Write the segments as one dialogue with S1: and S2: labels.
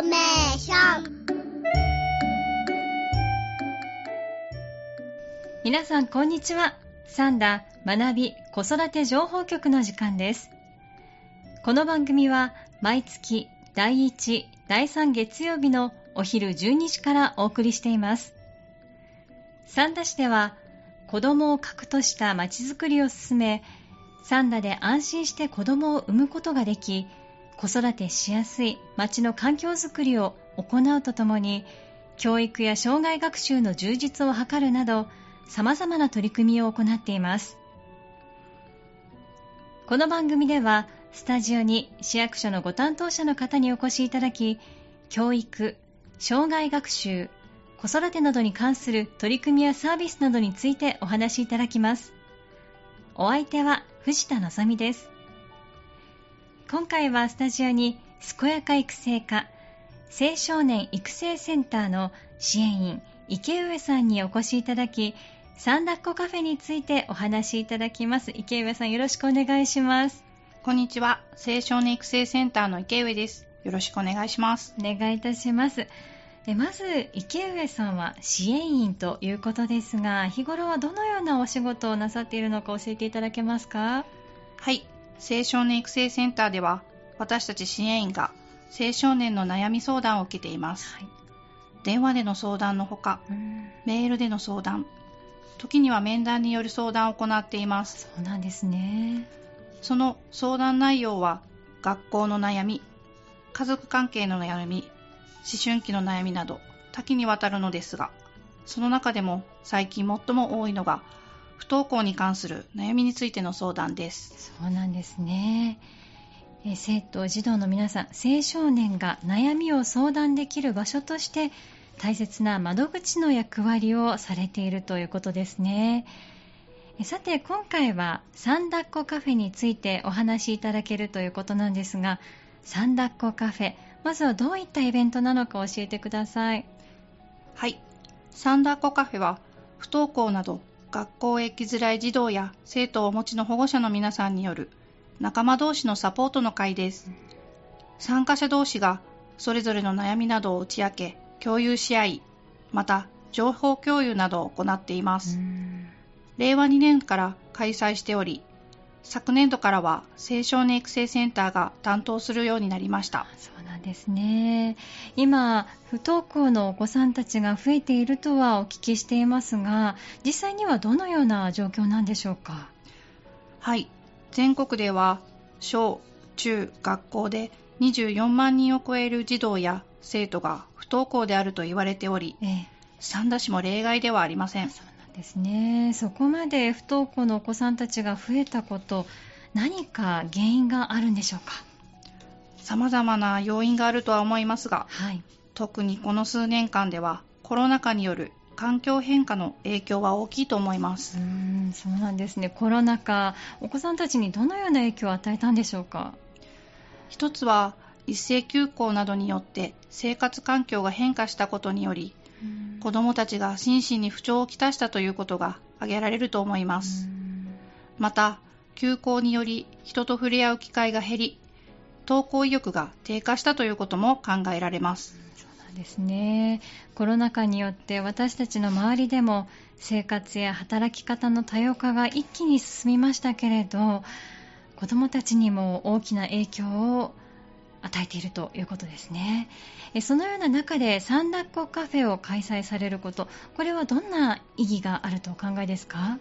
S1: ォメーション。
S2: 皆さんこんにちは。サンダ学び子育て情報局の時間です。この番組は毎月第1第3月曜日のお昼12時からお送りしています。三田市では子供を核としたまちづくりを進め三田で安心して子供を産むことができ子育てしやすい町の環境づくりを行うとともに教育や障害学習の充実を図るなど様々な取り組みを行っています。この番組ではスタジオに市役所のご担当者の方にお越しいただき教育障害学習子育てなどに関する取り組みやサービスなどについてお話しいただきます。お相手は藤田のみです。今回はスタジオに健やか育成課青少年育成センターの支援員池上さんにお越しいただき三田っ子カフェについてお話しいただきます。池上さんよろしくお願いします。
S3: こんにちは。青少年育成センターの池上です。よろしくお願いします。
S2: お願いいたします。まず池上さんは支援員ということですが日頃はどのようなお仕事をなさっているのか教えていただけますか？
S3: はい青少年育成センターでは私たち支援員が青少年の悩み相談を受けています、はい、電話での相談のほかメールでの相談時には面談による相談を行っています。
S2: そうなんですね。
S3: その相談内容は学校の悩み家族関係の悩み思春期の悩みなど多岐にわたるのですがその中でも最近最も多いのが不登校に関する悩みについての相談です。
S2: そうなんですね。え生徒児童の皆さん青少年が悩みを相談できる場所として大切な窓口の役割をされているということですね。さて今回は三田っ子カフェについてお話しいただけるということなんですが三田っ子カフェまずはどういったイベントなのか教えてください。
S3: はい。三田っ子カフェは不登校など学校へ行きづらい児童や生徒をお持ちの保護者の皆さんによる仲間同士のサポートの会です。参加者同士がそれぞれの悩みなどを打ち明け、共有し合い、また情報共有などを行っています。令和2年から開催しており、昨年度からは青少年育成センターが担当するようになりました。
S2: そうなんですね。今不登校のお子さんたちが増えているとはお聞きしていますが実際にはどのような状況なんでしょうか？
S3: はい。全国では小中学校で24万人を超える児童や生徒が不登校であると言われており、ええ、三田市も例外ではありません
S2: ですね。そこまで不登校のお子さんたちが増えたこと何か原因があるんでしょうか？
S3: 様々な要因があるとは思いますが、はい、特にこの数年間ではコロナ禍による環境変化の影響は大きいと思います。
S2: うんそうなんですね。コロナ禍お子さんたちにどのような影響を与えたんでしょうか？
S3: 一つは一斉休校などによって生活環境が変化したことにより子どもたちが心身に不調をきたしたということが挙げられると思います。また、休校により人と触れ合う機会が減り、登校意欲が低下したということも考えられます。
S2: そうなんですね。コロナ禍によって私たちの周りでも生活や働き方の多様化が一気に進みましたけれど、子どもたちにも大きな影響を与えているということですね。そのような中で三田っ子カフェを開催されることこれはどんな意義があるとお考えですか？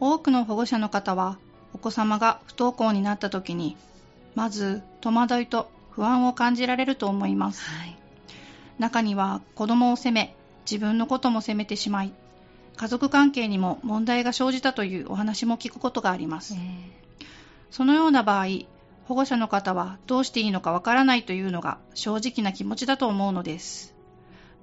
S3: 多くの保護者の方はお子様が不登校になった時にまず戸惑いと不安を感じられると思います、はい、中には子供を責め自分のことも責めてしまい家族関係にも問題が生じたというお話も聞くことがあります、えー、そのような場合保護者の方はどうしていいのかわからないというのが正直な気持ちだと思うのです。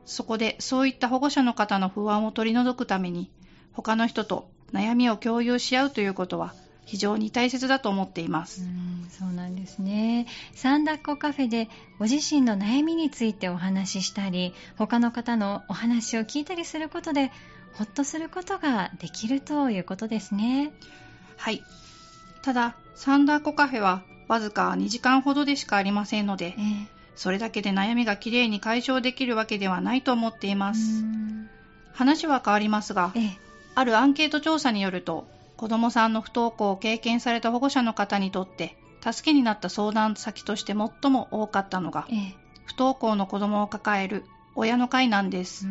S3: そこでそういった保護者の方の不安を取り除くために他の人と悩みを共有し合うということは非常に大切だと思っています。
S2: うそうなんですね。サンダッコカフェでご自身の悩みについてお話ししたり、他の方のお話を聞いたりすることで、ほっとすることができるということですね。
S3: はい。ただ、サンダーコカフェはわずか2時間ほどでしかありませんので、えー、それだけで悩みがきれいに解消できるわけではないと思っています。話は変わりますが、ええ、あるアンケート調査によると、子供さんの不登校を経験された保護者の方にとって、助けになった相談先として最も多かったのが、ええ、不登校の子供を抱える親の会なんです。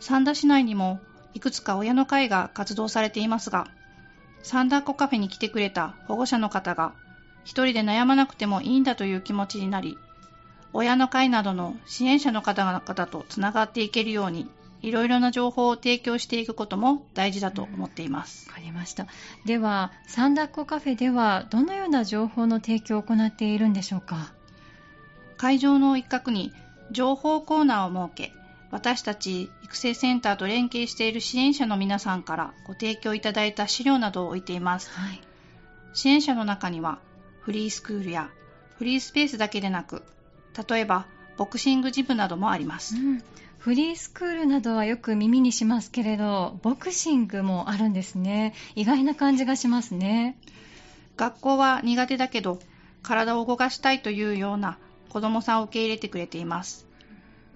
S3: 三田市内にもいくつか親の会が活動されていますが、三田っ子カフェに来てくれた保護者の方が、一人で悩まなくてもいいんだという気持ちになり、親の会などの支援者の方々とつながっていけるように、いろいろな情報を提供していくことも大事だと思っています。
S2: わ、かりました。では、サンダッコカフェではどのような情報の提供を行っているんでしょうか？
S3: 会場の一角に情報コーナーを設け、私たち育成センターと連携している支援者の皆さんからご提供いただいた資料などを置いています。はい、支援者の中には、フリースクールやフリースペースだけでなく、例えばボクシングジムなどもあります、うん、
S2: フリースクールなどはよく耳にしますけれどボクシングもあるんですね。意外な感じがしますね。
S3: 学校は苦手だけど体を動かしたいというような子どもさんを受け入れてくれています。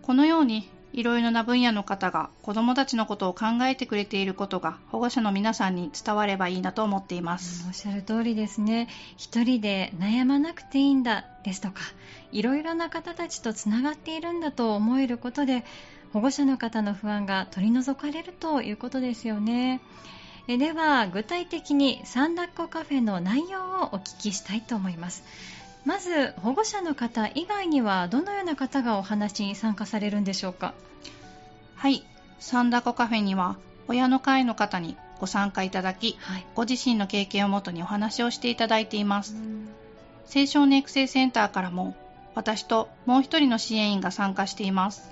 S3: このようにいろいろな分野の方が子どもたちのことを考えてくれていることが保護者の皆さんに伝わればいいなと思っています、
S2: おっしゃる通りですね。一人で悩まなくていいんだですとかいろいろな方たちとつながっているんだと思えることで保護者の方の不安が取り除かれるということですよね。では具体的に三田っ子カフェの内容をお聞きしたいと思います。まず保護者の方以外にはどのような方がお話に参加されるんでしょうか？
S3: はい。三田子カフェには親の会の方にご参加いただき、はい、ご自身の経験をもとにお話をしていただいています。青少年育成センターからも私ともう一人の支援員が参加しています。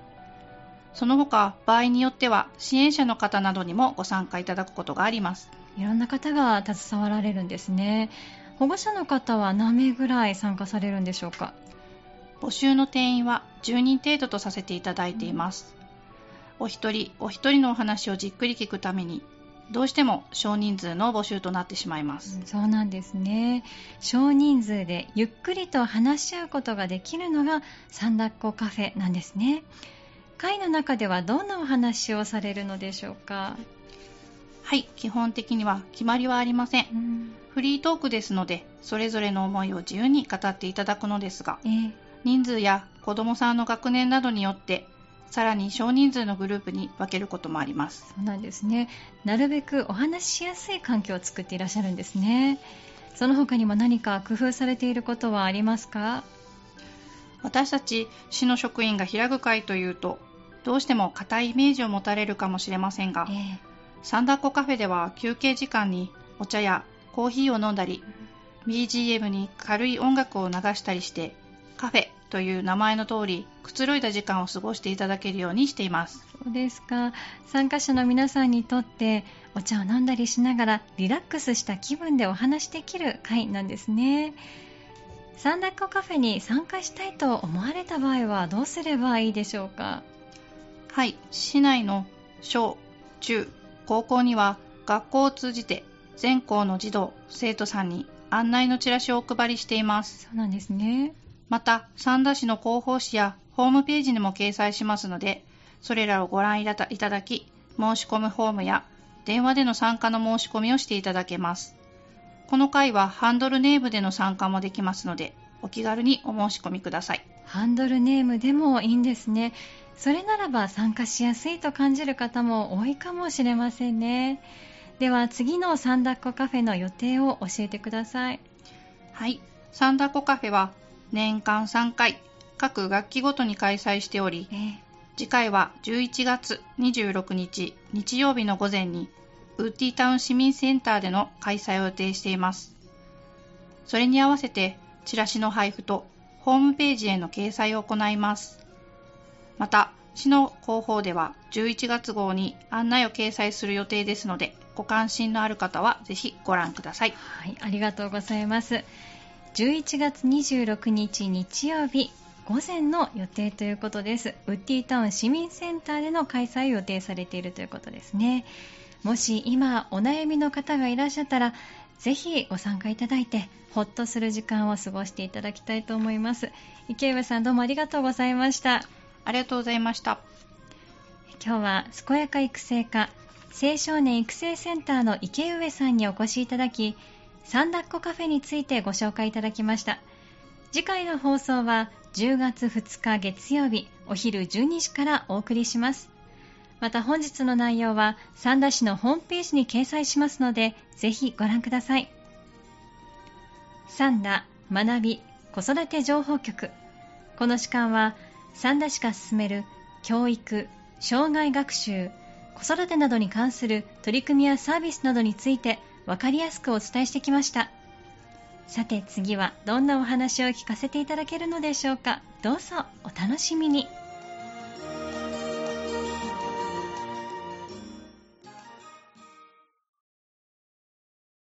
S3: その他場合によっては支援者の方などにもご参加いただくことがあります。
S2: いろんな方が携わられるんですね保護者の方は何名ぐらい参加されるんでしょうか？
S3: 募集の定員は10人程度とさせていただいています、うん、お一人お一人のお話をじっくり聞くためにどうしても少人数の募集となってしまいます、
S2: うん、そうなんですね。少人数でゆっくりと話し合うことができるのが三田っ子カフェなんですね。会の中ではどんなお話をされるのでしょうか？
S3: はい、基本的には決まりはありません。うん、フリートークですので、それぞれの思いを自由に語っていただくのですが、えー、人数や子供さんの学年などによって、さらに少人数のグループに分けることもあります。
S2: そうなんですね。なるべくお話ししやすい環境を作っていらっしゃるんですね。その他にも何か工夫されていることはありますか？
S3: 私たち市の職員が開く会というと、どうしても固いイメージを持たれるかもしれませんが、えーサンダッコカフェでは休憩時間にお茶やコーヒーを飲んだり BGM に軽い音楽を流したりしてカフェという名前の通りくつろいだ時間を過ごしていただけるようにしています。
S2: そうですか。参加者の皆さんにとってお茶を飲んだりしながらリラックスした気分でお話できる会なんですね。サンダッコカフェに参加したいと思われた場合はどうすればいいでしょうか？
S3: はい。市内の小中高校には学校を通じて全校の児童、生徒さんに案内のチラシをお配りしています。
S2: そうなんですね。
S3: また、三田市の広報誌やホームページにも掲載しますので、それらをご覧いただき、申し込むフォームや電話での参加の申し込みをしていただけます。この回はハンドルネームでの参加もできますので、お気軽にお申し込みください。
S2: ハンドルネームでもいいんですね。それならば参加しやすいと感じる方も多いかもしれませんね。では次のサンダッコカフェの予定を教えてください。
S3: はい。サンダッコカフェは年間3回各学期ごとに開催しており、えー、次回は11月26日日曜日の午前にウッディタウン市民センターでの開催を予定しています。それに合わせてチラシの配布とホームページへの掲載を行います。また、市の広報では11月号に案内を掲載する予定ですので、ご関心のある方はぜひご覧ください。
S2: はい、ありがとうございます。11月26日日曜日、午前の予定ということです。ウッディタウン市民センターでの開催を予定されているということですね。もし今お悩みの方がいらっしゃったら、ぜひご参加いただいてほっとする時間を過ごしていただきたいと思います。池上さんどうもありがとうございました。
S3: ありがとうございました。
S2: 今日は健やか育成課青少年育成センターの池上さんにお越しいただき三田っ子カフェについてご紹介いただきました。次回の放送は10月2日月曜日お昼12時からお送りしますまた本日の内容は三田市のホームページに掲載しますのでぜひご覧ください。三田学び子育て情報局。この時間は三田市が進める教育障害学習子育てなどに関する取り組みやサービスなどについて分かりやすくお伝えしてきました。さて次はどんなお話を聞かせていただけるのでしょうか。どうぞお楽しみに。